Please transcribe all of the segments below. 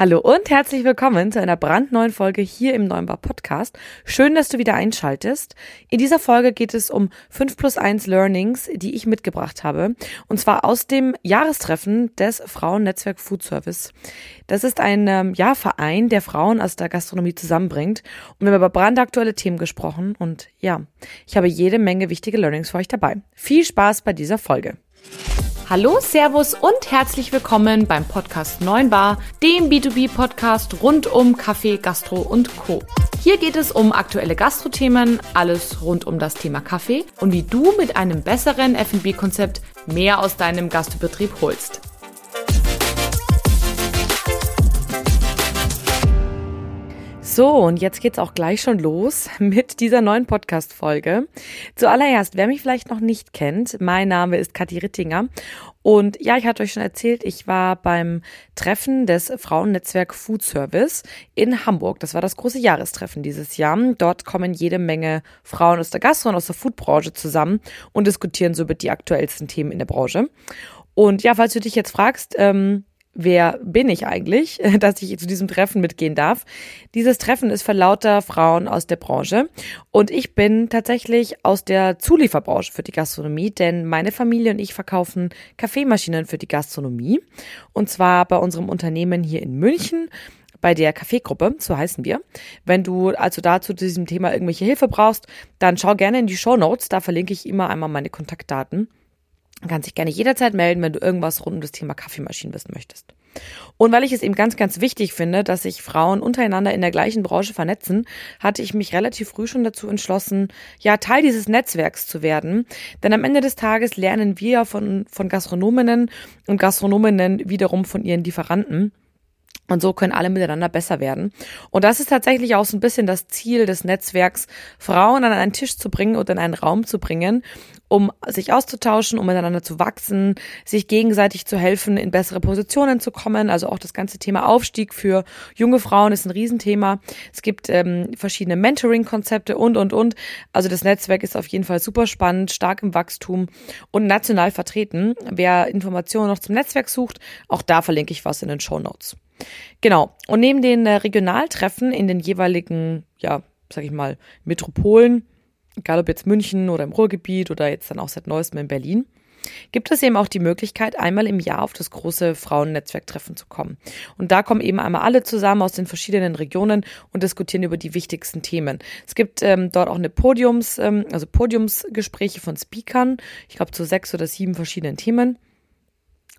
Hallo und herzlich willkommen zu einer brandneuen Folge hier im Neunbar Podcast. Schön, dass du wieder einschaltest. In dieser Folge geht es um 5 plus 1 Learnings, die ich mitgebracht habe. Und zwar aus dem Jahrestreffen des Frauennetzwerk Food Service. Das ist ein ähm, ja, Verein, der Frauen aus der Gastronomie zusammenbringt. Und wir haben über brandaktuelle Themen gesprochen. Und ja, ich habe jede Menge wichtige Learnings für euch dabei. Viel Spaß bei dieser Folge. Hallo, Servus und herzlich willkommen beim Podcast 9 Bar, dem B2B-Podcast rund um Kaffee, Gastro und Co. Hier geht es um aktuelle Gastrothemen, alles rund um das Thema Kaffee und wie du mit einem besseren F&B-Konzept mehr aus deinem Gastbetrieb holst. So, und jetzt geht's auch gleich schon los mit dieser neuen Podcast-Folge. Zuallererst, wer mich vielleicht noch nicht kennt, mein Name ist Kathi Rittinger. Und ja, ich hatte euch schon erzählt, ich war beim Treffen des Frauennetzwerk Food Service in Hamburg. Das war das große Jahrestreffen dieses Jahr. Dort kommen jede Menge Frauen aus der Gastro- und aus der Foodbranche zusammen und diskutieren so über die aktuellsten Themen in der Branche. Und ja, falls du dich jetzt fragst, ähm, wer bin ich eigentlich, dass ich zu diesem Treffen mitgehen darf. Dieses Treffen ist für lauter Frauen aus der Branche und ich bin tatsächlich aus der Zulieferbranche für die Gastronomie, denn meine Familie und ich verkaufen Kaffeemaschinen für die Gastronomie und zwar bei unserem Unternehmen hier in München bei der Kaffeegruppe, so heißen wir. Wenn du also dazu zu diesem Thema irgendwelche Hilfe brauchst, dann schau gerne in die Show Notes, da verlinke ich immer einmal meine Kontaktdaten. Kannst dich gerne jederzeit melden, wenn du irgendwas rund um das Thema Kaffeemaschinen wissen möchtest. Und weil ich es eben ganz, ganz wichtig finde, dass sich Frauen untereinander in der gleichen Branche vernetzen, hatte ich mich relativ früh schon dazu entschlossen, ja, Teil dieses Netzwerks zu werden. Denn am Ende des Tages lernen wir von, von Gastronominnen und Gastronominnen wiederum von ihren Lieferanten. Und so können alle miteinander besser werden. Und das ist tatsächlich auch so ein bisschen das Ziel des Netzwerks, Frauen an einen Tisch zu bringen oder in einen Raum zu bringen, um sich auszutauschen, um miteinander zu wachsen, sich gegenseitig zu helfen, in bessere Positionen zu kommen. Also auch das ganze Thema Aufstieg für junge Frauen ist ein Riesenthema. Es gibt ähm, verschiedene Mentoring-Konzepte und, und, und. Also das Netzwerk ist auf jeden Fall super spannend, stark im Wachstum und national vertreten. Wer Informationen noch zum Netzwerk sucht, auch da verlinke ich was in den Show Notes. Genau. Und neben den äh, Regionaltreffen in den jeweiligen, ja, sag ich mal, Metropolen, egal ob jetzt München oder im Ruhrgebiet oder jetzt dann auch seit neuestem in Berlin, gibt es eben auch die Möglichkeit, einmal im Jahr auf das große Frauennetzwerktreffen zu kommen. Und da kommen eben einmal alle zusammen aus den verschiedenen Regionen und diskutieren über die wichtigsten Themen. Es gibt ähm, dort auch eine Podiums, ähm, also Podiumsgespräche von Speakern, ich glaube zu sechs oder sieben verschiedenen Themen.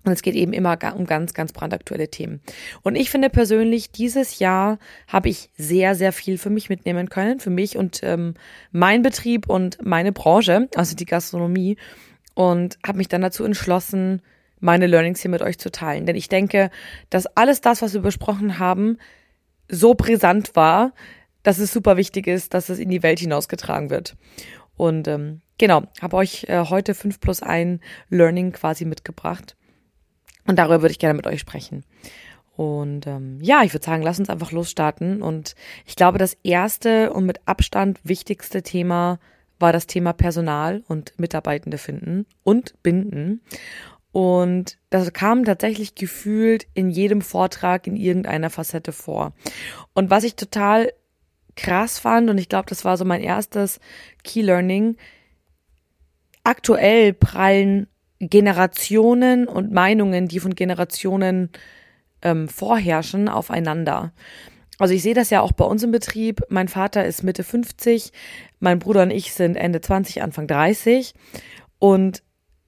Und es geht eben immer um ganz, ganz brandaktuelle Themen. Und ich finde persönlich, dieses Jahr habe ich sehr, sehr viel für mich mitnehmen können, für mich und ähm, mein Betrieb und meine Branche, also die Gastronomie. Und habe mich dann dazu entschlossen, meine Learnings hier mit euch zu teilen. Denn ich denke, dass alles das, was wir besprochen haben, so brisant war, dass es super wichtig ist, dass es in die Welt hinausgetragen wird. Und ähm, genau, habe euch äh, heute 5 plus 1 Learning quasi mitgebracht. Und darüber würde ich gerne mit euch sprechen. Und ähm, ja, ich würde sagen, lass uns einfach losstarten. Und ich glaube, das erste und mit Abstand wichtigste Thema war das Thema Personal und Mitarbeitende finden und binden. Und das kam tatsächlich gefühlt in jedem Vortrag in irgendeiner Facette vor. Und was ich total krass fand, und ich glaube, das war so mein erstes Key Learning, aktuell prallen Generationen und Meinungen, die von Generationen ähm, vorherrschen, aufeinander. Also ich sehe das ja auch bei uns im Betrieb. Mein Vater ist Mitte 50, mein Bruder und ich sind Ende 20, Anfang 30. Und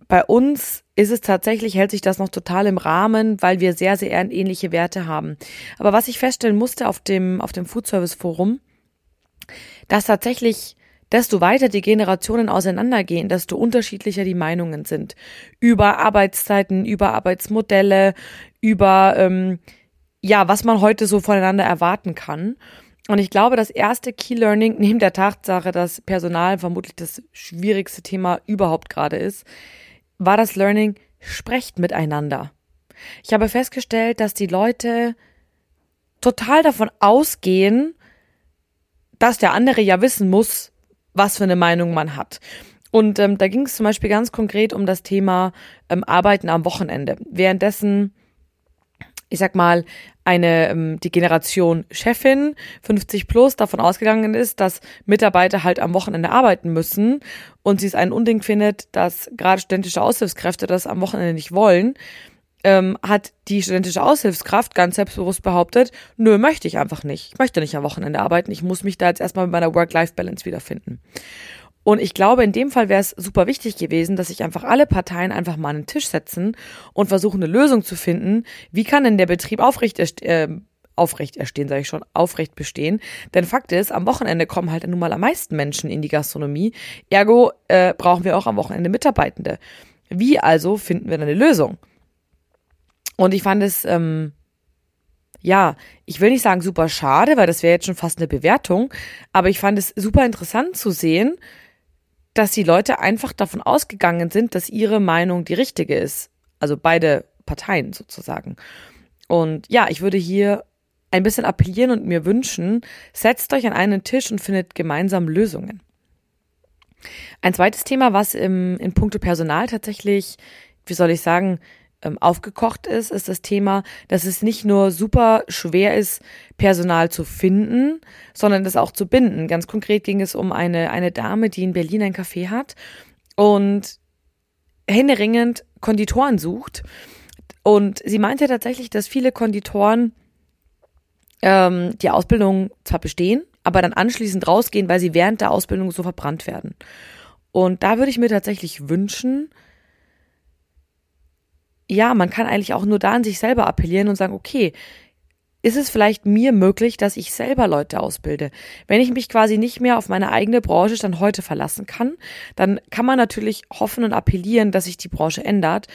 bei uns ist es tatsächlich, hält sich das noch total im Rahmen, weil wir sehr, sehr ähnliche Werte haben. Aber was ich feststellen musste auf dem, auf dem Food Service Forum, dass tatsächlich desto weiter die Generationen auseinandergehen, desto unterschiedlicher die Meinungen sind. Über Arbeitszeiten, über Arbeitsmodelle, über ähm, ja, was man heute so voneinander erwarten kann. Und ich glaube, das erste Key Learning, neben der Tatsache, dass Personal vermutlich das schwierigste Thema überhaupt gerade ist, war das Learning, sprecht miteinander. Ich habe festgestellt, dass die Leute total davon ausgehen, dass der andere ja wissen muss, was für eine Meinung man hat. Und ähm, da ging es zum Beispiel ganz konkret um das Thema ähm, Arbeiten am Wochenende. Währenddessen, ich sag mal, eine ähm, die Generation Chefin 50 plus davon ausgegangen ist, dass Mitarbeiter halt am Wochenende arbeiten müssen und sie es ein Unding findet, dass gerade studentische Aushilfskräfte das am Wochenende nicht wollen, ähm, hat die studentische Aushilfskraft ganz selbstbewusst behauptet, nö, möchte ich einfach nicht. Ich möchte nicht am Wochenende arbeiten. Ich muss mich da jetzt erstmal mit meiner Work-Life-Balance wiederfinden. Und ich glaube, in dem Fall wäre es super wichtig gewesen, dass sich einfach alle Parteien einfach mal an den Tisch setzen und versuchen, eine Lösung zu finden. Wie kann denn der Betrieb aufrecht, äh, aufrecht erstehen, sage ich schon, aufrecht bestehen? Denn Fakt ist, am Wochenende kommen halt nun mal am meisten Menschen in die Gastronomie. Ergo äh, brauchen wir auch am Wochenende Mitarbeitende. Wie also finden wir eine Lösung? Und ich fand es, ähm, ja, ich will nicht sagen super schade, weil das wäre jetzt schon fast eine Bewertung, aber ich fand es super interessant zu sehen, dass die Leute einfach davon ausgegangen sind, dass ihre Meinung die richtige ist. Also beide Parteien sozusagen. Und ja, ich würde hier ein bisschen appellieren und mir wünschen, setzt euch an einen Tisch und findet gemeinsam Lösungen. Ein zweites Thema, was im, in puncto Personal tatsächlich, wie soll ich sagen, ähm, aufgekocht ist, ist das Thema, dass es nicht nur super schwer ist, Personal zu finden, sondern es auch zu binden. Ganz konkret ging es um eine, eine Dame, die in Berlin ein Café hat und händeringend Konditoren sucht. Und sie meinte tatsächlich, dass viele Konditoren ähm, die Ausbildung zwar bestehen, aber dann anschließend rausgehen, weil sie während der Ausbildung so verbrannt werden. Und da würde ich mir tatsächlich wünschen, ja, man kann eigentlich auch nur da an sich selber appellieren und sagen, okay, ist es vielleicht mir möglich, dass ich selber Leute ausbilde? Wenn ich mich quasi nicht mehr auf meine eigene Branche dann heute verlassen kann, dann kann man natürlich hoffen und appellieren, dass sich die Branche ändert.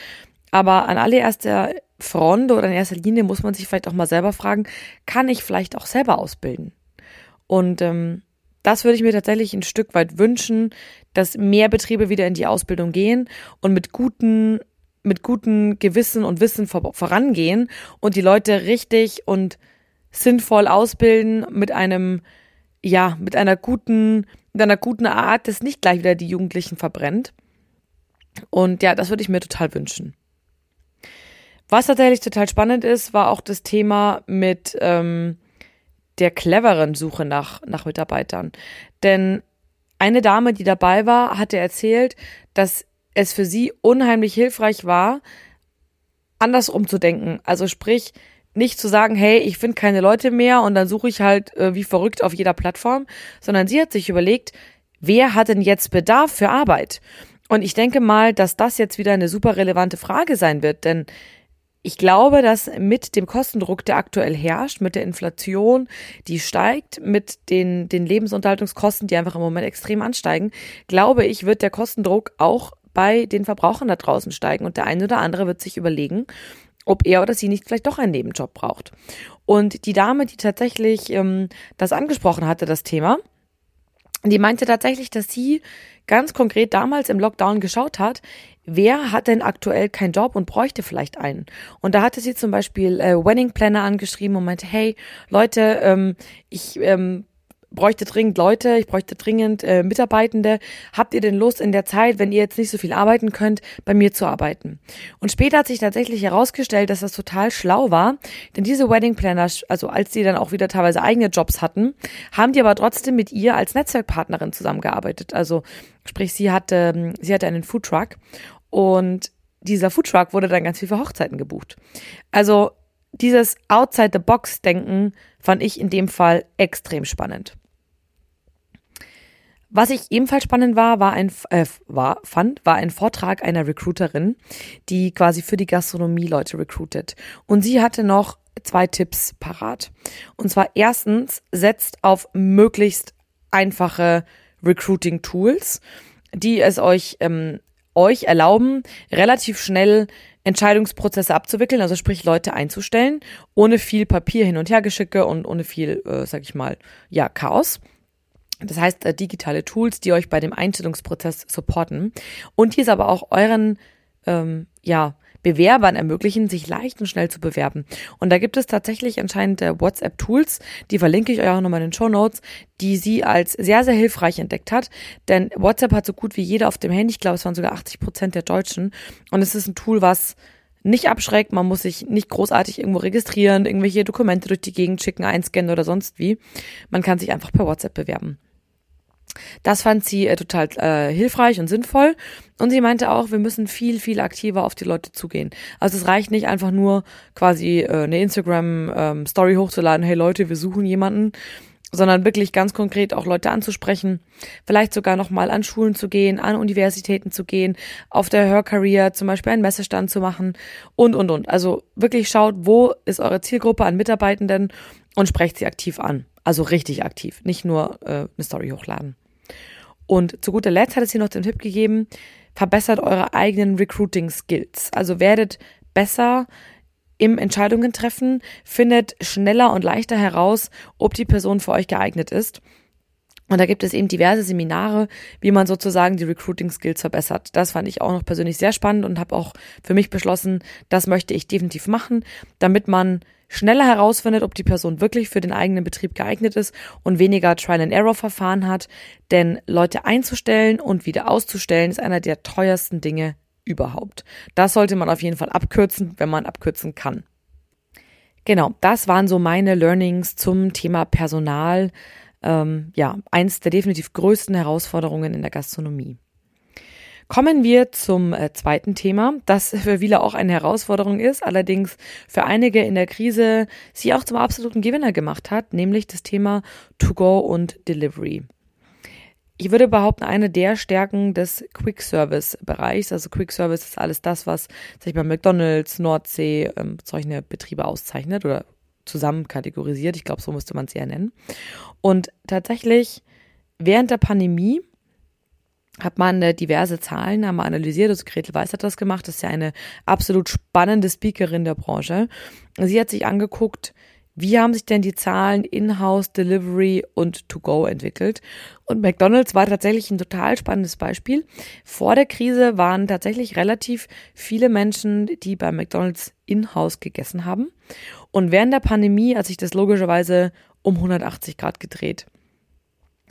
Aber an allererster Front oder in erster Linie muss man sich vielleicht auch mal selber fragen, kann ich vielleicht auch selber ausbilden? Und ähm, das würde ich mir tatsächlich ein Stück weit wünschen, dass mehr Betriebe wieder in die Ausbildung gehen und mit guten mit gutem Gewissen und Wissen vor, vorangehen und die Leute richtig und sinnvoll ausbilden mit einem, ja, mit einer guten, mit einer guten Art, das nicht gleich wieder die Jugendlichen verbrennt. Und ja, das würde ich mir total wünschen. Was tatsächlich total spannend ist, war auch das Thema mit ähm, der cleveren Suche nach, nach Mitarbeitern. Denn eine Dame, die dabei war, hatte erzählt, dass es für sie unheimlich hilfreich war, andersrum zu denken. Also sprich, nicht zu sagen, hey, ich finde keine Leute mehr und dann suche ich halt äh, wie verrückt auf jeder Plattform, sondern sie hat sich überlegt, wer hat denn jetzt Bedarf für Arbeit? Und ich denke mal, dass das jetzt wieder eine super relevante Frage sein wird, denn ich glaube, dass mit dem Kostendruck, der aktuell herrscht, mit der Inflation, die steigt, mit den, den Lebensunterhaltungskosten, die einfach im Moment extrem ansteigen, glaube ich, wird der Kostendruck auch bei den Verbrauchern da draußen steigen und der eine oder andere wird sich überlegen, ob er oder sie nicht vielleicht doch einen Nebenjob braucht. Und die Dame, die tatsächlich ähm, das angesprochen hatte, das Thema, die meinte tatsächlich, dass sie ganz konkret damals im Lockdown geschaut hat, wer hat denn aktuell keinen Job und bräuchte vielleicht einen. Und da hatte sie zum Beispiel äh, Wedding Planner angeschrieben und meinte, hey Leute, ähm, ich ähm, bräuchte dringend Leute, ich bräuchte dringend äh, Mitarbeitende. Habt ihr denn Lust in der Zeit, wenn ihr jetzt nicht so viel arbeiten könnt, bei mir zu arbeiten? Und später hat sich tatsächlich herausgestellt, dass das total schlau war, denn diese Wedding Planner, also als die dann auch wieder teilweise eigene Jobs hatten, haben die aber trotzdem mit ihr als Netzwerkpartnerin zusammengearbeitet. Also sprich, sie hatte, sie hatte einen Foodtruck und dieser Foodtruck wurde dann ganz viel für Hochzeiten gebucht. Also dieses Outside-the-Box-Denken fand ich in dem Fall extrem spannend. Was ich ebenfalls spannend war, war ein äh, war fand, war ein Vortrag einer Recruiterin, die quasi für die Gastronomie Leute recruitet. Und sie hatte noch zwei Tipps parat. Und zwar erstens setzt auf möglichst einfache Recruiting Tools, die es euch ähm, euch erlauben, relativ schnell Entscheidungsprozesse abzuwickeln, also sprich Leute einzustellen, ohne viel Papier hin und her geschicke und ohne viel, äh, sag ich mal, ja, Chaos. Das heißt, äh, digitale Tools, die euch bei dem Einstellungsprozess supporten und die es aber auch euren, ähm, ja, Bewerbern ermöglichen, sich leicht und schnell zu bewerben. Und da gibt es tatsächlich anscheinend äh, WhatsApp-Tools, die verlinke ich euch auch nochmal in den Show Notes, die sie als sehr, sehr hilfreich entdeckt hat. Denn WhatsApp hat so gut wie jeder auf dem Handy, ich glaube, es waren sogar 80 Prozent der Deutschen. Und es ist ein Tool, was nicht abschreckt. Man muss sich nicht großartig irgendwo registrieren, irgendwelche Dokumente durch die Gegend schicken, einscannen oder sonst wie. Man kann sich einfach per WhatsApp bewerben. Das fand sie äh, total äh, hilfreich und sinnvoll. Und sie meinte auch, wir müssen viel, viel aktiver auf die Leute zugehen. Also es reicht nicht einfach nur quasi äh, eine Instagram-Story ähm, hochzuladen, hey Leute, wir suchen jemanden, sondern wirklich ganz konkret auch Leute anzusprechen, vielleicht sogar nochmal an Schulen zu gehen, an Universitäten zu gehen, auf der Hörcareer zum Beispiel einen Messestand zu machen und, und, und. Also wirklich schaut, wo ist eure Zielgruppe an Mitarbeitenden und sprecht sie aktiv an. Also richtig aktiv, nicht nur äh, eine Story hochladen. Und zu guter Letzt hat es hier noch den Tipp gegeben, verbessert eure eigenen Recruiting Skills. Also werdet besser im Entscheidungen treffen, findet schneller und leichter heraus, ob die Person für euch geeignet ist. Und da gibt es eben diverse Seminare, wie man sozusagen die Recruiting Skills verbessert. Das fand ich auch noch persönlich sehr spannend und habe auch für mich beschlossen, das möchte ich definitiv machen, damit man schneller herausfindet, ob die Person wirklich für den eigenen Betrieb geeignet ist und weniger Trial-and-Error-Verfahren hat. Denn Leute einzustellen und wieder auszustellen ist einer der teuersten Dinge überhaupt. Das sollte man auf jeden Fall abkürzen, wenn man abkürzen kann. Genau, das waren so meine Learnings zum Thema Personal. Ähm, ja, eins der definitiv größten Herausforderungen in der Gastronomie. Kommen wir zum äh, zweiten Thema, das für viele auch eine Herausforderung ist, allerdings für einige in der Krise sie auch zum absoluten Gewinner gemacht hat, nämlich das Thema To-Go und Delivery ich würde behaupten, eine der Stärken des Quick-Service-Bereichs, also Quick-Service ist alles das, was, sag ich mal, McDonalds, Nordsee, ähm, solche Betriebe auszeichnet oder zusammen kategorisiert. Ich glaube, so müsste man es eher nennen. Und tatsächlich, während der Pandemie hat man äh, diverse Zahlen einmal analysiert. Also Gretel Weiß hat das gemacht. Das ist ja eine absolut spannende Speakerin der Branche. Sie hat sich angeguckt, wie haben sich denn die Zahlen In-House, Delivery und To-Go entwickelt? Und McDonald's war tatsächlich ein total spannendes Beispiel. Vor der Krise waren tatsächlich relativ viele Menschen, die bei McDonald's In-House gegessen haben. Und während der Pandemie hat sich das logischerweise um 180 Grad gedreht.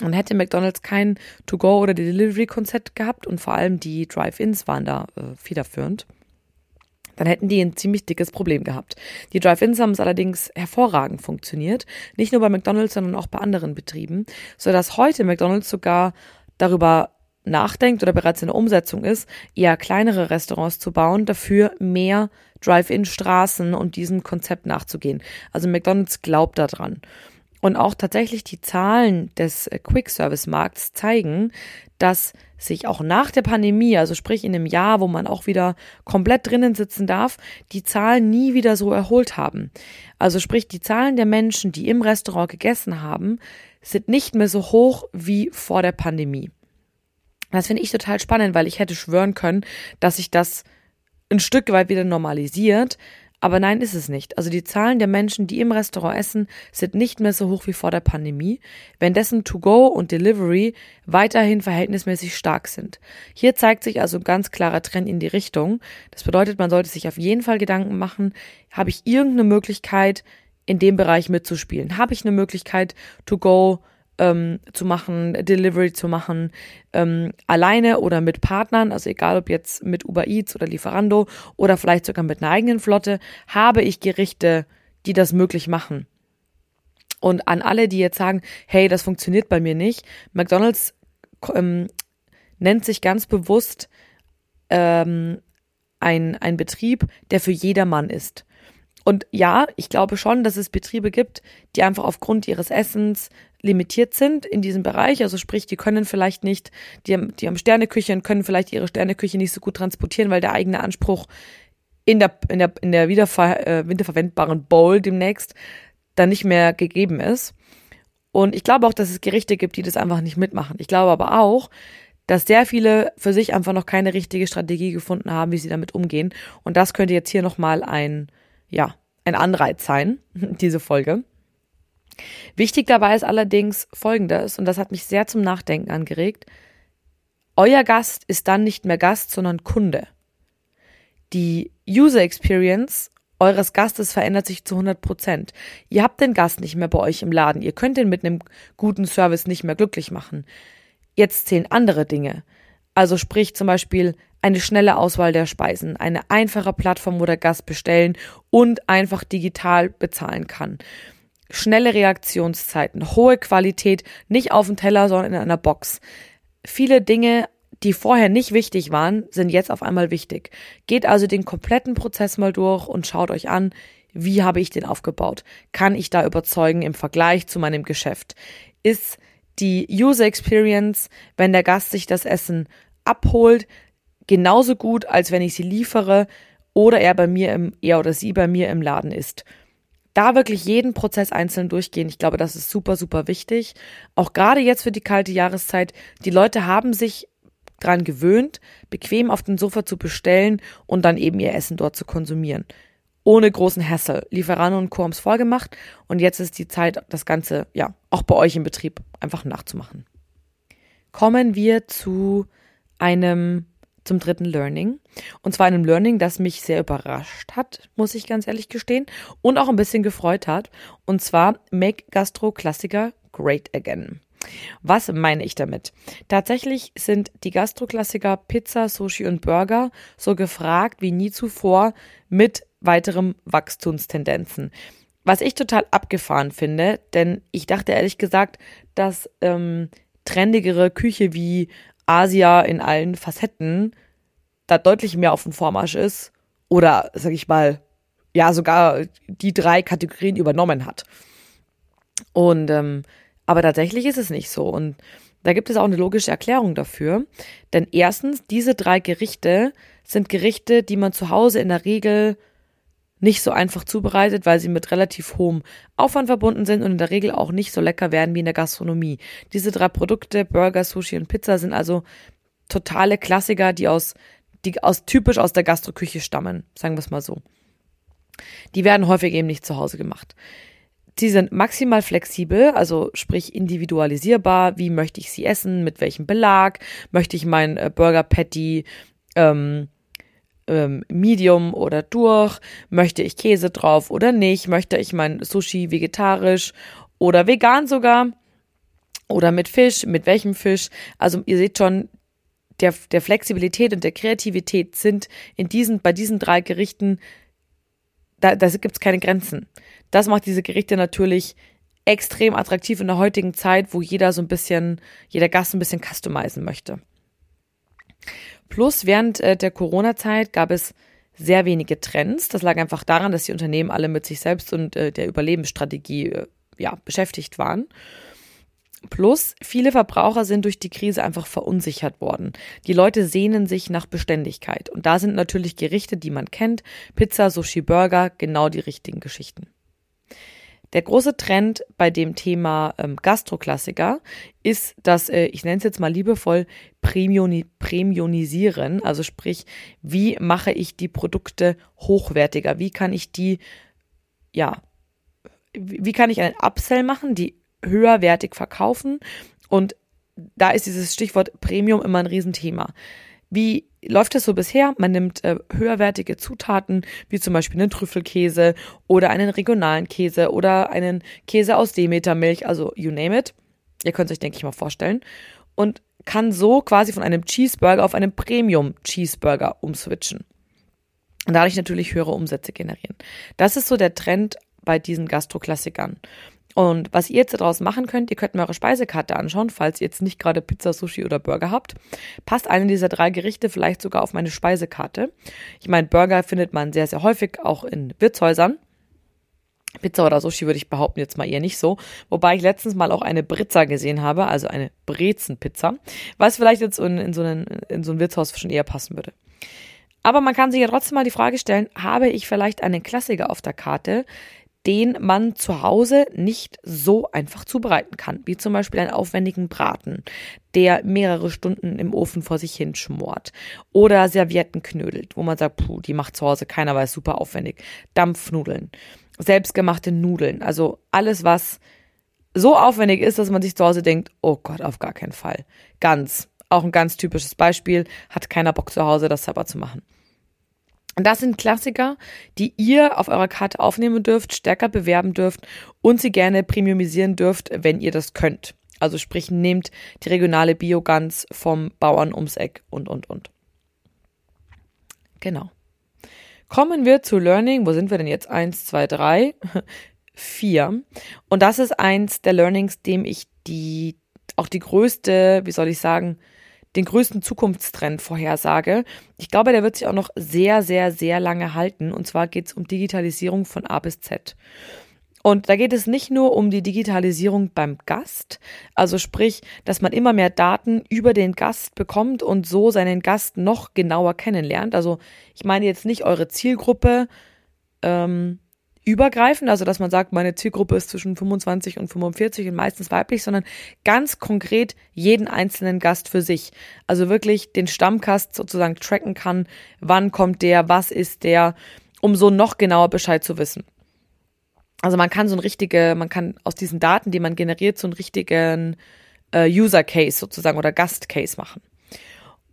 Und hätte McDonald's kein To-Go oder Delivery-Konzept gehabt und vor allem die Drive-Ins waren da äh, federführend dann hätten die ein ziemlich dickes Problem gehabt. Die Drive-Ins haben es allerdings hervorragend funktioniert, nicht nur bei McDonald's, sondern auch bei anderen Betrieben, so dass heute McDonald's sogar darüber nachdenkt oder bereits in der Umsetzung ist, eher kleinere Restaurants zu bauen, dafür mehr Drive-In-Straßen und diesem Konzept nachzugehen. Also McDonald's glaubt daran. Und auch tatsächlich die Zahlen des Quick-Service-Markts zeigen, dass sich auch nach der Pandemie, also sprich in einem Jahr, wo man auch wieder komplett drinnen sitzen darf, die Zahlen nie wieder so erholt haben. Also sprich, die Zahlen der Menschen, die im Restaurant gegessen haben, sind nicht mehr so hoch wie vor der Pandemie. Das finde ich total spannend, weil ich hätte schwören können, dass sich das ein Stück weit wieder normalisiert, aber nein, ist es nicht. Also die Zahlen der Menschen, die im Restaurant essen, sind nicht mehr so hoch wie vor der Pandemie, währenddessen To-Go und Delivery weiterhin verhältnismäßig stark sind. Hier zeigt sich also ein ganz klarer Trend in die Richtung. Das bedeutet, man sollte sich auf jeden Fall Gedanken machen, habe ich irgendeine Möglichkeit, in dem Bereich mitzuspielen? Habe ich eine Möglichkeit, To-Go ähm, zu machen, Delivery zu machen, ähm, alleine oder mit Partnern, also egal ob jetzt mit Uber Eats oder Lieferando oder vielleicht sogar mit einer eigenen Flotte, habe ich Gerichte, die das möglich machen. Und an alle, die jetzt sagen, hey, das funktioniert bei mir nicht, McDonald's ähm, nennt sich ganz bewusst ähm, ein, ein Betrieb, der für jedermann ist. Und ja, ich glaube schon, dass es Betriebe gibt, die einfach aufgrund ihres Essens limitiert sind in diesem Bereich. Also sprich, die können vielleicht nicht, die haben, die haben Sterneküche und können vielleicht ihre Sterneküche nicht so gut transportieren, weil der eigene Anspruch in der, in der, in der wiederver, äh, wiederverwendbaren Bowl demnächst dann nicht mehr gegeben ist. Und ich glaube auch, dass es Gerichte gibt, die das einfach nicht mitmachen. Ich glaube aber auch, dass sehr viele für sich einfach noch keine richtige Strategie gefunden haben, wie sie damit umgehen. Und das könnte jetzt hier nochmal ein, ja, ein Anreiz sein, diese Folge. Wichtig dabei ist allerdings Folgendes, und das hat mich sehr zum Nachdenken angeregt. Euer Gast ist dann nicht mehr Gast, sondern Kunde. Die User Experience eures Gastes verändert sich zu 100 Prozent. Ihr habt den Gast nicht mehr bei euch im Laden. Ihr könnt ihn mit einem guten Service nicht mehr glücklich machen. Jetzt zählen andere Dinge. Also sprich zum Beispiel eine schnelle Auswahl der Speisen, eine einfache Plattform, wo der Gast bestellen und einfach digital bezahlen kann. Schnelle Reaktionszeiten, hohe Qualität, nicht auf dem Teller, sondern in einer Box. Viele Dinge, die vorher nicht wichtig waren, sind jetzt auf einmal wichtig. Geht also den kompletten Prozess mal durch und schaut euch an, wie habe ich den aufgebaut? Kann ich da überzeugen im Vergleich zu meinem Geschäft? Ist die User Experience, wenn der Gast sich das Essen abholt, genauso gut, als wenn ich sie liefere oder er bei mir im, er oder sie bei mir im Laden ist. Da wirklich jeden Prozess einzeln durchgehen, ich glaube, das ist super, super wichtig. Auch gerade jetzt für die kalte Jahreszeit. Die Leute haben sich dran gewöhnt, bequem auf den Sofa zu bestellen und dann eben ihr Essen dort zu konsumieren ohne großen Hassel. Lieferanten und Co. haben es vorgemacht und jetzt ist die Zeit, das Ganze, ja, auch bei euch im Betrieb einfach nachzumachen. Kommen wir zu einem, zum dritten Learning. Und zwar einem Learning, das mich sehr überrascht hat, muss ich ganz ehrlich gestehen, und auch ein bisschen gefreut hat. Und zwar Make Gastro Klassiker Great Again. Was meine ich damit? Tatsächlich sind die Gastroklassiker Pizza, Sushi und Burger so gefragt wie nie zuvor mit weiterem Wachstumstendenzen. Was ich total abgefahren finde, denn ich dachte ehrlich gesagt, dass ähm, trendigere Küche wie Asia in allen Facetten da deutlich mehr auf dem Vormarsch ist oder, sag ich mal, ja, sogar die drei Kategorien übernommen hat. Und ähm, aber tatsächlich ist es nicht so. Und da gibt es auch eine logische Erklärung dafür. Denn erstens, diese drei Gerichte sind Gerichte, die man zu Hause in der Regel nicht so einfach zubereitet, weil sie mit relativ hohem Aufwand verbunden sind und in der Regel auch nicht so lecker werden wie in der Gastronomie. Diese drei Produkte, Burger, Sushi und Pizza, sind also totale Klassiker, die aus, die aus typisch aus der Gastroküche stammen, sagen wir es mal so. Die werden häufig eben nicht zu Hause gemacht. Sie sind maximal flexibel, also sprich individualisierbar. Wie möchte ich sie essen? Mit welchem Belag? Möchte ich mein äh, Burger Patty ähm, ähm, Medium oder durch? Möchte ich Käse drauf oder nicht? Möchte ich mein Sushi vegetarisch oder vegan sogar? Oder mit Fisch? Mit welchem Fisch? Also ihr seht schon, der, der Flexibilität und der Kreativität sind in diesen, bei diesen drei Gerichten, da, da gibt es keine Grenzen. Das macht diese Gerichte natürlich extrem attraktiv in der heutigen Zeit, wo jeder so ein bisschen, jeder Gast ein bisschen customizen möchte. Plus während äh, der Corona-Zeit gab es sehr wenige Trends. Das lag einfach daran, dass die Unternehmen alle mit sich selbst und äh, der Überlebensstrategie äh, ja, beschäftigt waren. Plus, viele Verbraucher sind durch die Krise einfach verunsichert worden. Die Leute sehnen sich nach Beständigkeit. Und da sind natürlich Gerichte, die man kennt, Pizza, Sushi, Burger, genau die richtigen Geschichten. Der große Trend bei dem Thema ähm, Gastroklassiker ist das, äh, ich nenne es jetzt mal liebevoll, Premioni Premionisieren. Also sprich, wie mache ich die Produkte hochwertiger? Wie kann ich die, ja, wie kann ich einen Upsell machen, die höherwertig verkaufen? Und da ist dieses Stichwort Premium immer ein Riesenthema. Wie läuft es so bisher? Man nimmt äh, höherwertige Zutaten, wie zum Beispiel einen Trüffelkäse oder einen regionalen Käse oder einen Käse aus Demetermilch, also you name it. Ihr könnt es euch, denke ich, mal vorstellen. Und kann so quasi von einem Cheeseburger auf einen Premium Cheeseburger umswitchen. Und dadurch natürlich höhere Umsätze generieren. Das ist so der Trend bei diesen Gastroklassikern. Und was ihr jetzt daraus machen könnt, ihr könnt mir eure Speisekarte anschauen, falls ihr jetzt nicht gerade Pizza, Sushi oder Burger habt. Passt eine dieser drei Gerichte vielleicht sogar auf meine Speisekarte. Ich meine, Burger findet man sehr, sehr häufig auch in Wirtshäusern. Pizza oder Sushi würde ich behaupten jetzt mal eher nicht so. Wobei ich letztens mal auch eine Brizza gesehen habe, also eine Brezenpizza, was vielleicht jetzt in, in, so einen, in so ein Wirtshaus schon eher passen würde. Aber man kann sich ja trotzdem mal die Frage stellen, habe ich vielleicht einen Klassiker auf der Karte, den man zu Hause nicht so einfach zubereiten kann, wie zum Beispiel einen aufwendigen Braten, der mehrere Stunden im Ofen vor sich hin schmort oder Servietten knödelt, wo man sagt, puh, die macht zu Hause keiner, weil es super aufwendig. Dampfnudeln, selbstgemachte Nudeln, also alles, was so aufwendig ist, dass man sich zu Hause denkt, oh Gott, auf gar keinen Fall. Ganz, auch ein ganz typisches Beispiel, hat keiner Bock zu Hause, das selber zu machen. Und das sind Klassiker, die ihr auf eurer Karte aufnehmen dürft, stärker bewerben dürft und sie gerne premiumisieren dürft, wenn ihr das könnt. Also sprich, nehmt die regionale Biogans vom Bauern ums Eck und, und, und. Genau. Kommen wir zu Learning. Wo sind wir denn jetzt? Eins, zwei, drei, vier. Und das ist eins der Learnings, dem ich die, auch die größte, wie soll ich sagen, den größten Zukunftstrend vorhersage. Ich glaube, der wird sich auch noch sehr, sehr, sehr lange halten. Und zwar geht es um Digitalisierung von A bis Z. Und da geht es nicht nur um die Digitalisierung beim Gast, also sprich, dass man immer mehr Daten über den Gast bekommt und so seinen Gast noch genauer kennenlernt. Also ich meine jetzt nicht eure Zielgruppe ähm, übergreifend, also dass man sagt, meine Zielgruppe ist zwischen 25 und 45 und meistens weiblich, sondern ganz konkret jeden einzelnen Gast für sich. Also wirklich den Stammgast sozusagen tracken kann, wann kommt der, was ist der, um so noch genauer Bescheid zu wissen. Also man kann so ein richtige, man kann aus diesen Daten, die man generiert, so einen richtigen äh, User Case sozusagen oder Gast Case machen.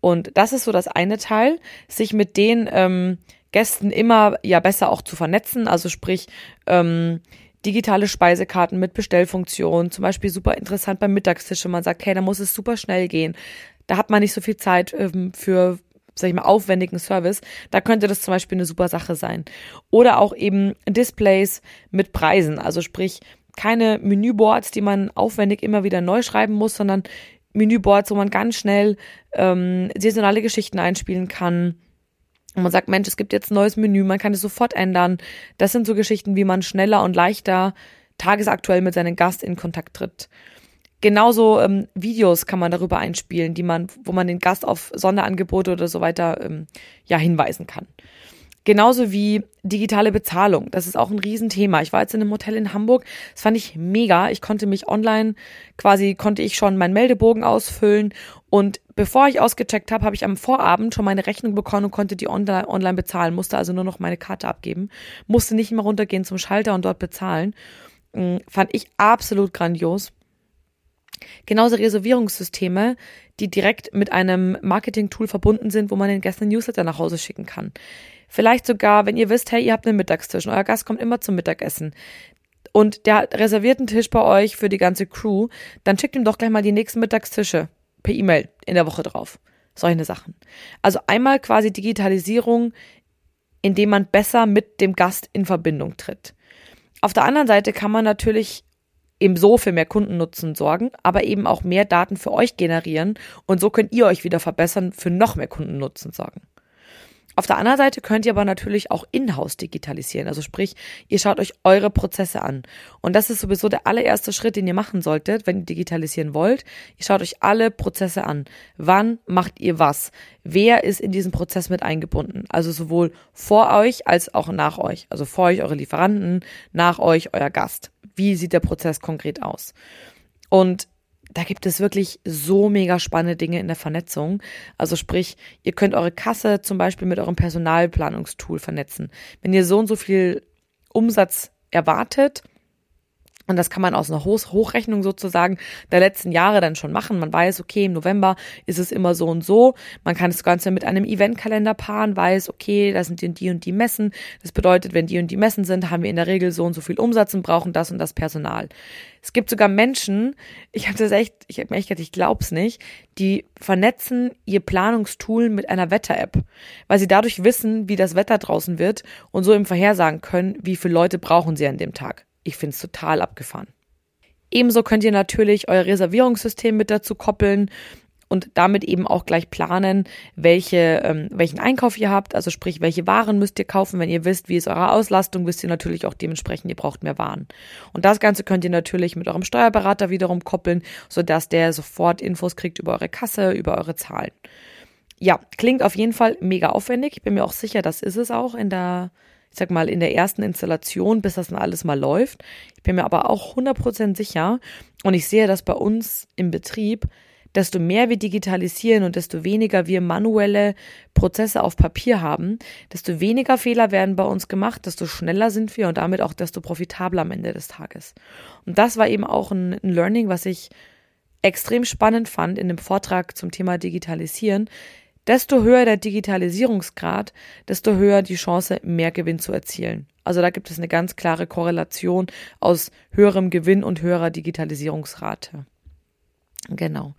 Und das ist so das eine Teil, sich mit den ähm, Gästen immer ja besser auch zu vernetzen. Also sprich, ähm, digitale Speisekarten mit Bestellfunktion, zum Beispiel super interessant beim Mittagstisch, wenn man sagt, hey, da muss es super schnell gehen. Da hat man nicht so viel Zeit ähm, für sag ich mal, aufwendigen Service, da könnte das zum Beispiel eine super Sache sein. Oder auch eben Displays mit Preisen, also sprich keine Menüboards, die man aufwendig immer wieder neu schreiben muss, sondern Menüboards, wo man ganz schnell ähm, saisonale Geschichten einspielen kann. Und man sagt, Mensch, es gibt jetzt ein neues Menü, man kann es sofort ändern. Das sind so Geschichten, wie man schneller und leichter tagesaktuell mit seinem Gast in Kontakt tritt. Genauso ähm, Videos kann man darüber einspielen, die man, wo man den Gast auf Sonderangebote oder so weiter ähm, ja hinweisen kann. Genauso wie digitale Bezahlung. Das ist auch ein Riesenthema. Ich war jetzt in einem Hotel in Hamburg. Das fand ich mega. Ich konnte mich online, quasi konnte ich schon meinen Meldebogen ausfüllen. Und bevor ich ausgecheckt habe, habe ich am Vorabend schon meine Rechnung bekommen und konnte die online, online bezahlen. Musste also nur noch meine Karte abgeben. Musste nicht mehr runtergehen zum Schalter und dort bezahlen. Hm, fand ich absolut grandios. Genauso Reservierungssysteme, die direkt mit einem Marketing-Tool verbunden sind, wo man den Gästen Newsletter nach Hause schicken kann. Vielleicht sogar, wenn ihr wisst, hey, ihr habt einen Mittagstisch und euer Gast kommt immer zum Mittagessen und der reserviert einen Tisch bei euch für die ganze Crew, dann schickt ihm doch gleich mal die nächsten Mittagstische per E-Mail in der Woche drauf. Solche Sachen. Also einmal quasi Digitalisierung, indem man besser mit dem Gast in Verbindung tritt. Auf der anderen Seite kann man natürlich eben so für mehr Kundennutzen sorgen, aber eben auch mehr Daten für euch generieren und so könnt ihr euch wieder verbessern, für noch mehr Kundennutzen sorgen. Auf der anderen Seite könnt ihr aber natürlich auch in-house digitalisieren. Also sprich, ihr schaut euch eure Prozesse an. Und das ist sowieso der allererste Schritt, den ihr machen solltet, wenn ihr digitalisieren wollt. Ihr schaut euch alle Prozesse an. Wann macht ihr was? Wer ist in diesen Prozess mit eingebunden? Also sowohl vor euch als auch nach euch. Also vor euch eure Lieferanten, nach euch euer Gast. Wie sieht der Prozess konkret aus? Und da gibt es wirklich so mega spannende Dinge in der Vernetzung. Also sprich, ihr könnt eure Kasse zum Beispiel mit eurem Personalplanungstool vernetzen. Wenn ihr so und so viel Umsatz erwartet, und das kann man aus einer Hochrechnung sozusagen der letzten Jahre dann schon machen. Man weiß, okay, im November ist es immer so und so. Man kann das Ganze mit einem Eventkalender paaren, weiß, okay, da sind die und die Messen. Das bedeutet, wenn die und die Messen sind, haben wir in der Regel so und so viel Umsatz und brauchen das und das Personal. Es gibt sogar Menschen, ich habe das echt, ich habe mir echt gedacht, ich glaub's nicht, die vernetzen ihr Planungstool mit einer Wetter-App, weil sie dadurch wissen, wie das Wetter draußen wird und so im Vorhersagen können, wie viele Leute brauchen sie an dem Tag. Ich finde es total abgefahren. Ebenso könnt ihr natürlich euer Reservierungssystem mit dazu koppeln und damit eben auch gleich planen, welche, ähm, welchen Einkauf ihr habt. Also sprich, welche Waren müsst ihr kaufen. Wenn ihr wisst, wie ist eure Auslastung, wisst ihr natürlich auch dementsprechend, ihr braucht mehr Waren. Und das Ganze könnt ihr natürlich mit eurem Steuerberater wiederum koppeln, sodass der sofort Infos kriegt über eure Kasse, über eure Zahlen. Ja, klingt auf jeden Fall mega aufwendig. Ich bin mir auch sicher, das ist es auch in der ich sag mal, in der ersten Installation, bis das dann alles mal läuft. Ich bin mir aber auch 100% sicher und ich sehe das bei uns im Betrieb, desto mehr wir digitalisieren und desto weniger wir manuelle Prozesse auf Papier haben, desto weniger Fehler werden bei uns gemacht, desto schneller sind wir und damit auch desto profitabler am Ende des Tages. Und das war eben auch ein, ein Learning, was ich extrem spannend fand in dem Vortrag zum Thema Digitalisieren, desto höher der Digitalisierungsgrad, desto höher die Chance, mehr Gewinn zu erzielen. Also da gibt es eine ganz klare Korrelation aus höherem Gewinn und höherer Digitalisierungsrate. Genau.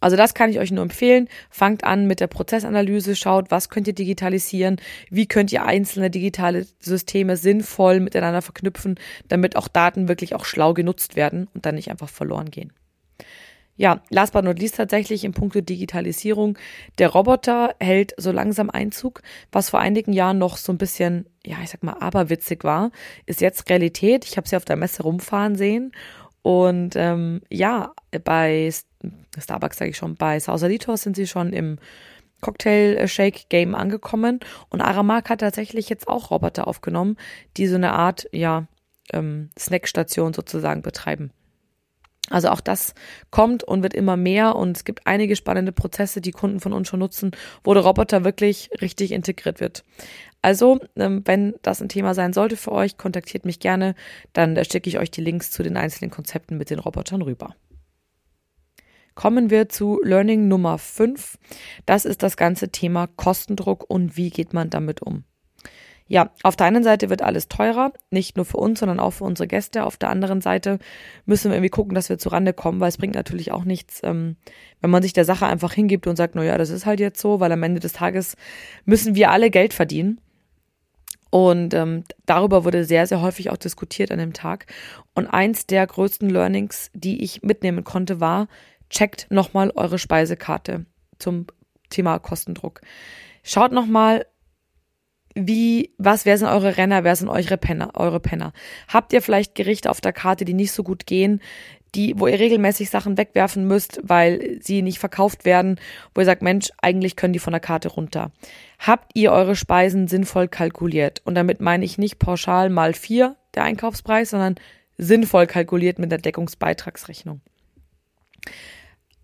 Also das kann ich euch nur empfehlen. Fangt an mit der Prozessanalyse, schaut, was könnt ihr digitalisieren, wie könnt ihr einzelne digitale Systeme sinnvoll miteinander verknüpfen, damit auch Daten wirklich auch schlau genutzt werden und dann nicht einfach verloren gehen. Ja, last but not least tatsächlich im Punkto Digitalisierung. Der Roboter hält so langsam Einzug, was vor einigen Jahren noch so ein bisschen, ja, ich sag mal, aberwitzig war, ist jetzt Realität. Ich habe sie auf der Messe rumfahren sehen. Und ähm, ja, bei Starbucks sage ich schon, bei Sausalitos sind sie schon im Cocktail-Shake-Game angekommen. Und Aramark hat tatsächlich jetzt auch Roboter aufgenommen, die so eine Art, ja, ähm, Snackstation sozusagen betreiben. Also auch das kommt und wird immer mehr und es gibt einige spannende Prozesse, die Kunden von uns schon nutzen, wo der Roboter wirklich richtig integriert wird. Also, ähm, wenn das ein Thema sein sollte für euch, kontaktiert mich gerne, dann schicke ich euch die Links zu den einzelnen Konzepten mit den Robotern rüber. Kommen wir zu Learning Nummer 5. Das ist das ganze Thema Kostendruck und wie geht man damit um. Ja, auf der einen Seite wird alles teurer, nicht nur für uns, sondern auch für unsere Gäste. Auf der anderen Seite müssen wir irgendwie gucken, dass wir zurande kommen, weil es bringt natürlich auch nichts, ähm, wenn man sich der Sache einfach hingibt und sagt, na ja, das ist halt jetzt so, weil am Ende des Tages müssen wir alle Geld verdienen. Und ähm, darüber wurde sehr, sehr häufig auch diskutiert an dem Tag. Und eins der größten Learnings, die ich mitnehmen konnte, war, checkt nochmal eure Speisekarte zum Thema Kostendruck. Schaut nochmal, wie, was, wer sind eure Renner, wer sind eure Penner, eure Penner? Habt ihr vielleicht Gerichte auf der Karte, die nicht so gut gehen, die, wo ihr regelmäßig Sachen wegwerfen müsst, weil sie nicht verkauft werden, wo ihr sagt, Mensch, eigentlich können die von der Karte runter. Habt ihr eure Speisen sinnvoll kalkuliert? Und damit meine ich nicht pauschal mal vier der Einkaufspreis, sondern sinnvoll kalkuliert mit der Deckungsbeitragsrechnung.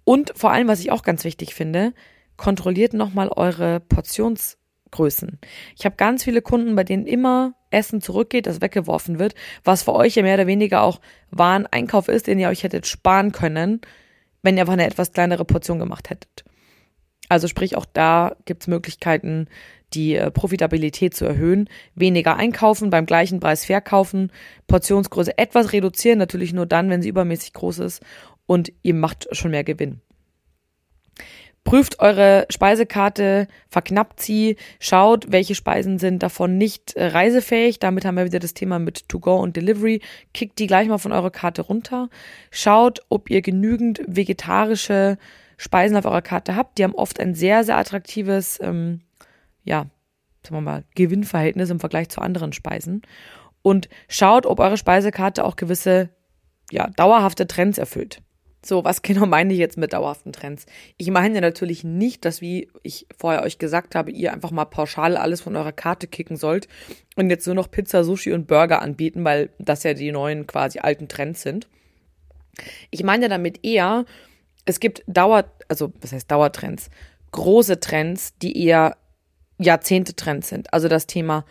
Und vor allem, was ich auch ganz wichtig finde, kontrolliert nochmal eure Portions Größen. Ich habe ganz viele Kunden, bei denen immer Essen zurückgeht, das weggeworfen wird, was für euch ja mehr oder weniger auch Wareneinkauf ist, den ihr euch hättet sparen können, wenn ihr einfach eine etwas kleinere Portion gemacht hättet. Also sprich, auch da gibt's Möglichkeiten, die äh, Profitabilität zu erhöhen. Weniger einkaufen, beim gleichen Preis verkaufen, Portionsgröße etwas reduzieren, natürlich nur dann, wenn sie übermäßig groß ist und ihr macht schon mehr Gewinn. Prüft eure Speisekarte, verknappt sie, schaut, welche Speisen sind davon nicht äh, reisefähig. Damit haben wir wieder das Thema mit To-Go und Delivery. Kickt die gleich mal von eurer Karte runter. Schaut, ob ihr genügend vegetarische Speisen auf eurer Karte habt. Die haben oft ein sehr, sehr attraktives, ähm, ja, sagen wir mal, Gewinnverhältnis im Vergleich zu anderen Speisen. Und schaut, ob eure Speisekarte auch gewisse, ja, dauerhafte Trends erfüllt. So, was genau meine ich jetzt mit dauerhaften Trends? Ich meine natürlich nicht, dass, wie ich vorher euch gesagt habe, ihr einfach mal pauschal alles von eurer Karte kicken sollt und jetzt nur noch Pizza, Sushi und Burger anbieten, weil das ja die neuen quasi alten Trends sind. Ich meine damit eher, es gibt Dauer, also was heißt Dauertrends? Große Trends, die eher Jahrzehnte-Trends sind. Also das Thema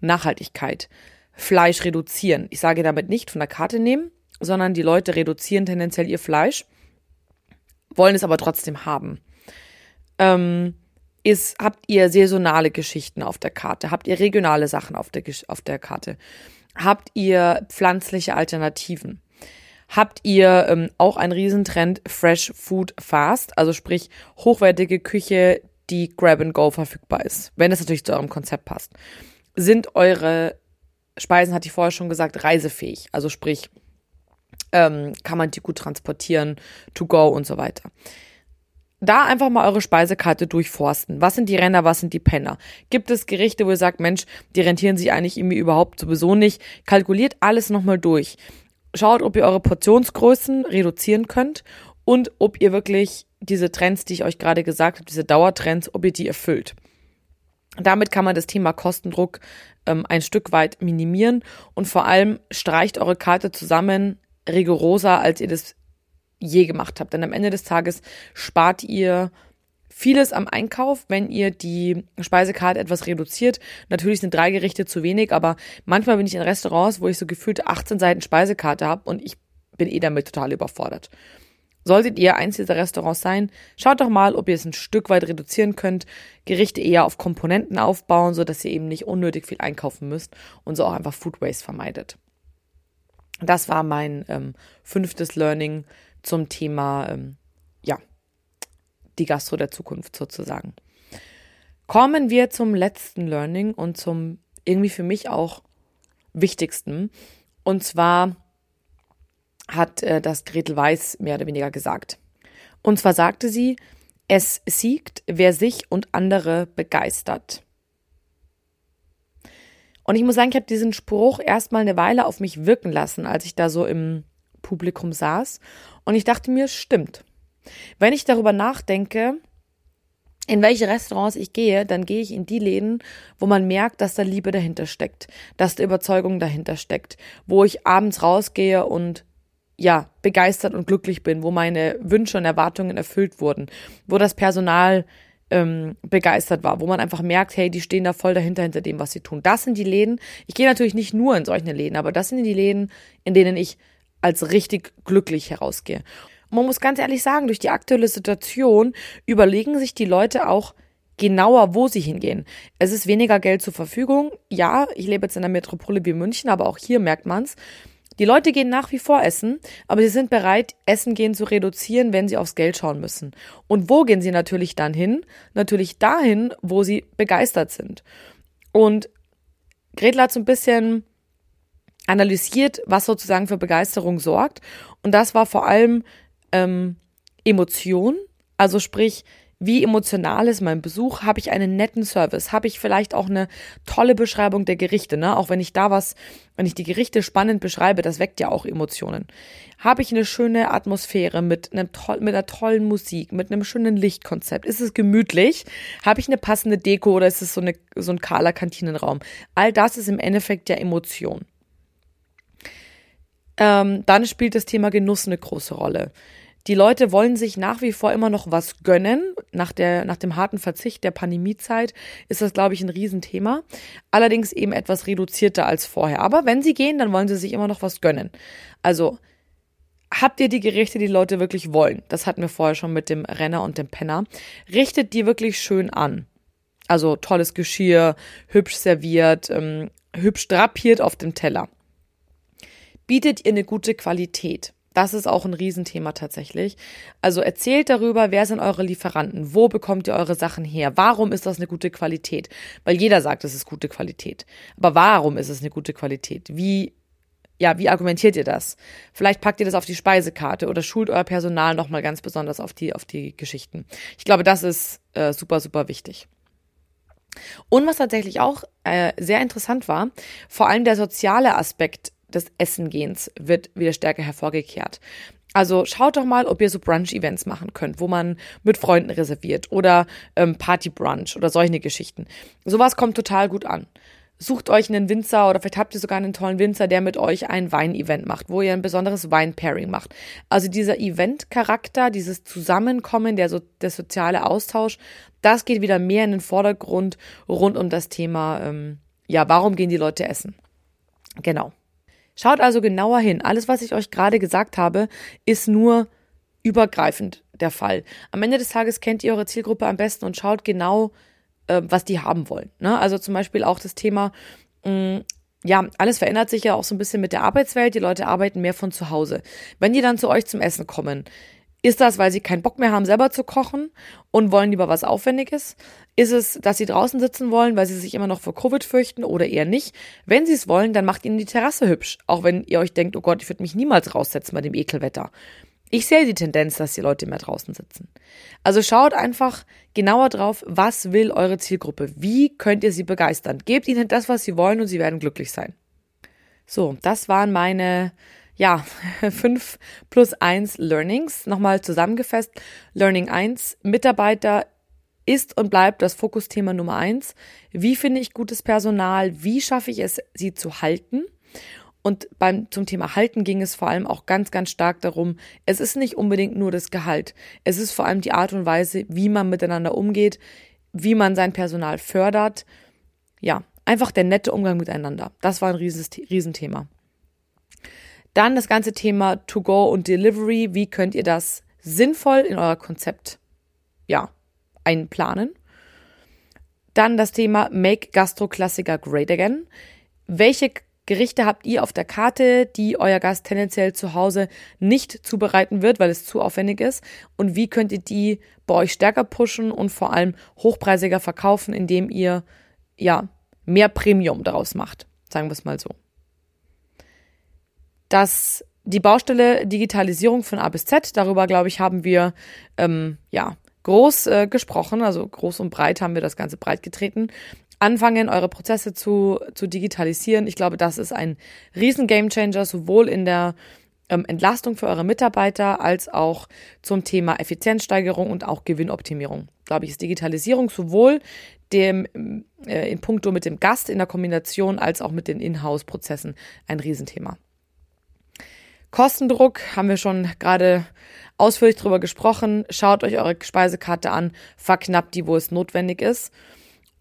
Nachhaltigkeit, Fleisch reduzieren. Ich sage damit nicht von der Karte nehmen, sondern die Leute reduzieren tendenziell ihr Fleisch, wollen es aber trotzdem haben. Ähm, ist, habt ihr saisonale Geschichten auf der Karte? Habt ihr regionale Sachen auf der, auf der Karte? Habt ihr pflanzliche Alternativen? Habt ihr ähm, auch einen Riesentrend Fresh Food Fast, also sprich hochwertige Küche, die Grab and Go verfügbar ist, wenn es natürlich zu eurem Konzept passt? Sind eure Speisen, hatte ich vorher schon gesagt, reisefähig? Also sprich, ähm, kann man die gut transportieren, to go und so weiter. Da einfach mal eure Speisekarte durchforsten. Was sind die Renner, was sind die Penner? Gibt es Gerichte, wo ihr sagt, Mensch, die rentieren sich eigentlich irgendwie überhaupt sowieso nicht? Kalkuliert alles nochmal durch. Schaut, ob ihr eure Portionsgrößen reduzieren könnt und ob ihr wirklich diese Trends, die ich euch gerade gesagt habe, diese Dauertrends, ob ihr die erfüllt. Damit kann man das Thema Kostendruck ähm, ein Stück weit minimieren und vor allem streicht eure Karte zusammen rigoroser, als ihr das je gemacht habt. Denn am Ende des Tages spart ihr vieles am Einkauf, wenn ihr die Speisekarte etwas reduziert. Natürlich sind drei Gerichte zu wenig, aber manchmal bin ich in Restaurants, wo ich so gefühlt 18 Seiten Speisekarte habe und ich bin eh damit total überfordert. Solltet ihr eins dieser Restaurants sein, schaut doch mal, ob ihr es ein Stück weit reduzieren könnt, Gerichte eher auf Komponenten aufbauen, so dass ihr eben nicht unnötig viel einkaufen müsst und so auch einfach Food Waste vermeidet. Das war mein ähm, fünftes Learning zum Thema ähm, ja, die Gastro der Zukunft sozusagen. Kommen wir zum letzten Learning und zum irgendwie für mich auch wichtigsten. Und zwar hat äh, das Gretel Weiß mehr oder weniger gesagt. Und zwar sagte sie, es siegt, wer sich und andere begeistert. Und ich muss sagen, ich habe diesen Spruch erstmal eine Weile auf mich wirken lassen, als ich da so im Publikum saß. Und ich dachte mir, stimmt. Wenn ich darüber nachdenke, in welche Restaurants ich gehe, dann gehe ich in die Läden, wo man merkt, dass da Liebe dahinter steckt, dass da Überzeugung dahinter steckt, wo ich abends rausgehe und ja, begeistert und glücklich bin, wo meine Wünsche und Erwartungen erfüllt wurden, wo das Personal ähm, begeistert war, wo man einfach merkt, hey, die stehen da voll dahinter, hinter dem, was sie tun. Das sind die Läden. Ich gehe natürlich nicht nur in solche Läden, aber das sind die Läden, in denen ich als richtig glücklich herausgehe. Und man muss ganz ehrlich sagen, durch die aktuelle Situation überlegen sich die Leute auch genauer, wo sie hingehen. Es ist weniger Geld zur Verfügung. Ja, ich lebe jetzt in der Metropole wie München, aber auch hier merkt man's. Die Leute gehen nach wie vor essen, aber sie sind bereit, Essen gehen zu reduzieren, wenn sie aufs Geld schauen müssen. Und wo gehen sie natürlich dann hin? Natürlich dahin, wo sie begeistert sind. Und Gretel hat so ein bisschen analysiert, was sozusagen für Begeisterung sorgt. Und das war vor allem ähm, Emotion, also sprich, wie emotional ist mein Besuch? Habe ich einen netten Service? Habe ich vielleicht auch eine tolle Beschreibung der Gerichte? Ne? Auch wenn ich da was, wenn ich die Gerichte spannend beschreibe, das weckt ja auch Emotionen. Habe ich eine schöne Atmosphäre mit, einem toll, mit einer tollen Musik, mit einem schönen Lichtkonzept? Ist es gemütlich? Habe ich eine passende Deko oder ist es so, eine, so ein kahler Kantinenraum? All das ist im Endeffekt ja Emotion. Ähm, dann spielt das Thema Genuss eine große Rolle. Die Leute wollen sich nach wie vor immer noch was gönnen. Nach, der, nach dem harten Verzicht der Pandemiezeit ist das, glaube ich, ein Riesenthema. Allerdings eben etwas reduzierter als vorher. Aber wenn sie gehen, dann wollen sie sich immer noch was gönnen. Also habt ihr die Gerichte, die, Leute wirklich wollen? Das hatten wir vorher schon mit dem Renner und dem Penner. Richtet die wirklich schön an. Also tolles Geschirr, hübsch serviert, ähm, hübsch drapiert auf dem Teller. Bietet ihr eine gute Qualität? Das ist auch ein Riesenthema tatsächlich. Also erzählt darüber, wer sind eure Lieferanten? Wo bekommt ihr eure Sachen her? Warum ist das eine gute Qualität? Weil jeder sagt, es ist gute Qualität. Aber warum ist es eine gute Qualität? Wie, ja, wie argumentiert ihr das? Vielleicht packt ihr das auf die Speisekarte oder schult euer Personal nochmal ganz besonders auf die, auf die Geschichten. Ich glaube, das ist äh, super, super wichtig. Und was tatsächlich auch äh, sehr interessant war, vor allem der soziale Aspekt des Essengehens wird wieder stärker hervorgekehrt. Also schaut doch mal, ob ihr so Brunch-Events machen könnt, wo man mit Freunden reserviert oder ähm, Party-Brunch oder solche Geschichten. Sowas kommt total gut an. Sucht euch einen Winzer oder vielleicht habt ihr sogar einen tollen Winzer, der mit euch ein Wein-Event macht, wo ihr ein besonderes Wein-Pairing macht. Also dieser Event-Charakter, dieses Zusammenkommen, der, so, der soziale Austausch, das geht wieder mehr in den Vordergrund rund um das Thema, ähm, ja, warum gehen die Leute essen? Genau. Schaut also genauer hin. Alles, was ich euch gerade gesagt habe, ist nur übergreifend der Fall. Am Ende des Tages kennt ihr eure Zielgruppe am besten und schaut genau, äh, was die haben wollen. Ne? Also zum Beispiel auch das Thema, mh, mm, ja, alles verändert sich ja auch so ein bisschen mit der Arbeitswelt. Die Leute arbeiten mehr von zu Hause. Wenn die dann zu euch zum Essen kommen, ist das, weil sie keinen Bock mehr haben, selber zu kochen und wollen lieber was Aufwendiges? Ist es, dass sie draußen sitzen wollen, weil sie sich immer noch vor Covid fürchten oder eher nicht? Wenn sie es wollen, dann macht ihnen die Terrasse hübsch. Auch wenn ihr euch denkt, oh Gott, ich würde mich niemals raussetzen bei dem Ekelwetter. Ich sehe die Tendenz, dass die Leute mehr draußen sitzen. Also schaut einfach genauer drauf, was will eure Zielgruppe? Wie könnt ihr sie begeistern? Gebt ihnen das, was sie wollen und sie werden glücklich sein. So, das waren meine ja, fünf plus eins Learnings. Nochmal zusammengefasst. Learning eins Mitarbeiter ist und bleibt das Fokusthema Nummer eins. Wie finde ich gutes Personal? Wie schaffe ich es, sie zu halten? Und beim, zum Thema Halten ging es vor allem auch ganz, ganz stark darum, es ist nicht unbedingt nur das Gehalt. Es ist vor allem die Art und Weise, wie man miteinander umgeht, wie man sein Personal fördert. Ja, einfach der nette Umgang miteinander. Das war ein Riesenthema. Dann das ganze Thema To-Go und Delivery. Wie könnt ihr das sinnvoll in euer Konzept, ja, einplanen? Dann das Thema Make Gastro Klassiker Great Again. Welche Gerichte habt ihr auf der Karte, die euer Gast tendenziell zu Hause nicht zubereiten wird, weil es zu aufwendig ist? Und wie könnt ihr die bei euch stärker pushen und vor allem hochpreisiger verkaufen, indem ihr ja mehr Premium daraus macht? Sagen wir es mal so. Das die Baustelle Digitalisierung von A bis Z, darüber glaube ich, haben wir ähm, ja groß äh, gesprochen, also groß und breit haben wir das Ganze breit getreten anfangen, eure Prozesse zu, zu digitalisieren. Ich glaube, das ist ein riesen Gamechanger, sowohl in der ähm, Entlastung für eure Mitarbeiter als auch zum Thema Effizienzsteigerung und auch Gewinnoptimierung. Glaube ich, ist Digitalisierung sowohl dem, äh, in puncto mit dem Gast in der Kombination als auch mit den Inhouse-Prozessen ein Riesenthema. Kostendruck haben wir schon gerade ausführlich drüber gesprochen. Schaut euch eure Speisekarte an, verknappt die, wo es notwendig ist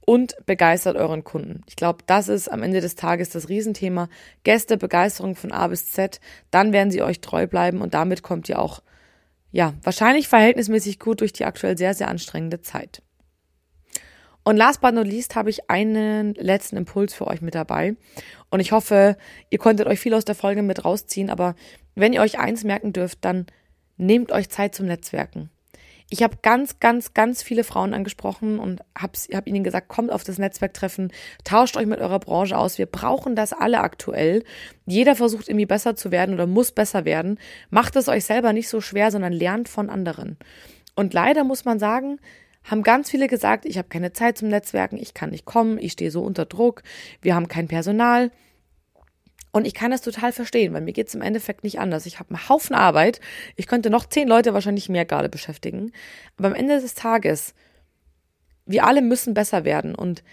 und begeistert euren Kunden. Ich glaube, das ist am Ende des Tages das Riesenthema. Gäste, Begeisterung von A bis Z, dann werden sie euch treu bleiben und damit kommt ihr auch, ja, wahrscheinlich verhältnismäßig gut durch die aktuell sehr, sehr anstrengende Zeit. Und last but not least habe ich einen letzten Impuls für euch mit dabei. Und ich hoffe, ihr konntet euch viel aus der Folge mit rausziehen, aber wenn ihr euch eins merken dürft, dann nehmt euch Zeit zum Netzwerken. Ich habe ganz, ganz, ganz viele Frauen angesprochen und habe hab ihnen gesagt, kommt auf das Netzwerktreffen, tauscht euch mit eurer Branche aus. Wir brauchen das alle aktuell. Jeder versucht irgendwie besser zu werden oder muss besser werden. Macht es euch selber nicht so schwer, sondern lernt von anderen. Und leider muss man sagen, haben ganz viele gesagt, ich habe keine Zeit zum Netzwerken, ich kann nicht kommen, ich stehe so unter Druck, wir haben kein Personal. Und ich kann das total verstehen, weil mir geht es im Endeffekt nicht anders. Ich habe einen Haufen Arbeit. Ich könnte noch zehn Leute wahrscheinlich mehr gerade beschäftigen. Aber am Ende des Tages, wir alle müssen besser werden. Und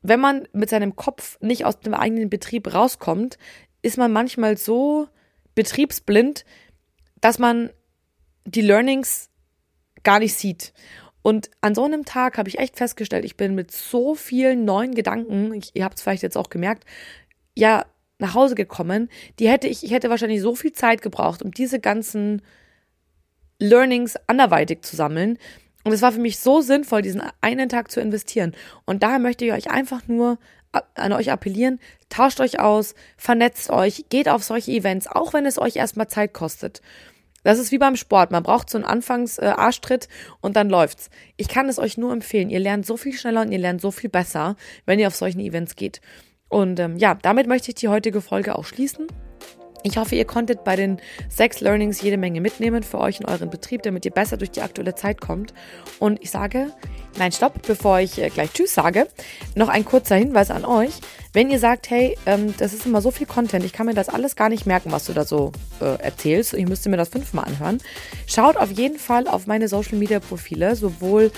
wenn man mit seinem Kopf nicht aus dem eigenen Betrieb rauskommt, ist man manchmal so betriebsblind, dass man die Learnings gar nicht sieht. Und an so einem Tag habe ich echt festgestellt, ich bin mit so vielen neuen Gedanken, ich, ihr habt es vielleicht jetzt auch gemerkt, ja, nach Hause gekommen, die hätte ich, ich hätte wahrscheinlich so viel Zeit gebraucht, um diese ganzen Learnings anderweitig zu sammeln. Und es war für mich so sinnvoll, diesen einen Tag zu investieren. Und daher möchte ich euch einfach nur an euch appellieren, tauscht euch aus, vernetzt euch, geht auf solche Events, auch wenn es euch erstmal Zeit kostet. Das ist wie beim Sport. Man braucht so einen Anfangs-Arschtritt äh, und dann läuft's. Ich kann es euch nur empfehlen. Ihr lernt so viel schneller und ihr lernt so viel besser, wenn ihr auf solchen Events geht. Und ähm, ja, damit möchte ich die heutige Folge auch schließen. Ich hoffe, ihr konntet bei den sechs Learnings jede Menge mitnehmen für euch in euren Betrieb, damit ihr besser durch die aktuelle Zeit kommt. Und ich sage, nein, stopp, bevor ich äh, gleich Tschüss sage, noch ein kurzer Hinweis an euch. Wenn ihr sagt, hey, ähm, das ist immer so viel Content, ich kann mir das alles gar nicht merken, was du da so äh, erzählst, ich müsste mir das fünfmal anhören, schaut auf jeden Fall auf meine Social Media Profile, sowohl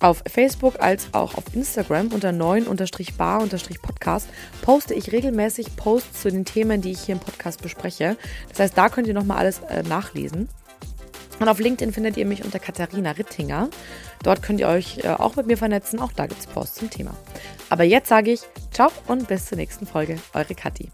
auf Facebook als auch auf Instagram unter 9-bar-podcast poste ich regelmäßig Posts zu den Themen, die ich hier im Podcast bespreche. Das heißt, da könnt ihr nochmal alles äh, nachlesen. Und auf LinkedIn findet ihr mich unter Katharina Rittinger. Dort könnt ihr euch äh, auch mit mir vernetzen. Auch da gibt es Posts zum Thema. Aber jetzt sage ich ciao und bis zur nächsten Folge. Eure Kathi.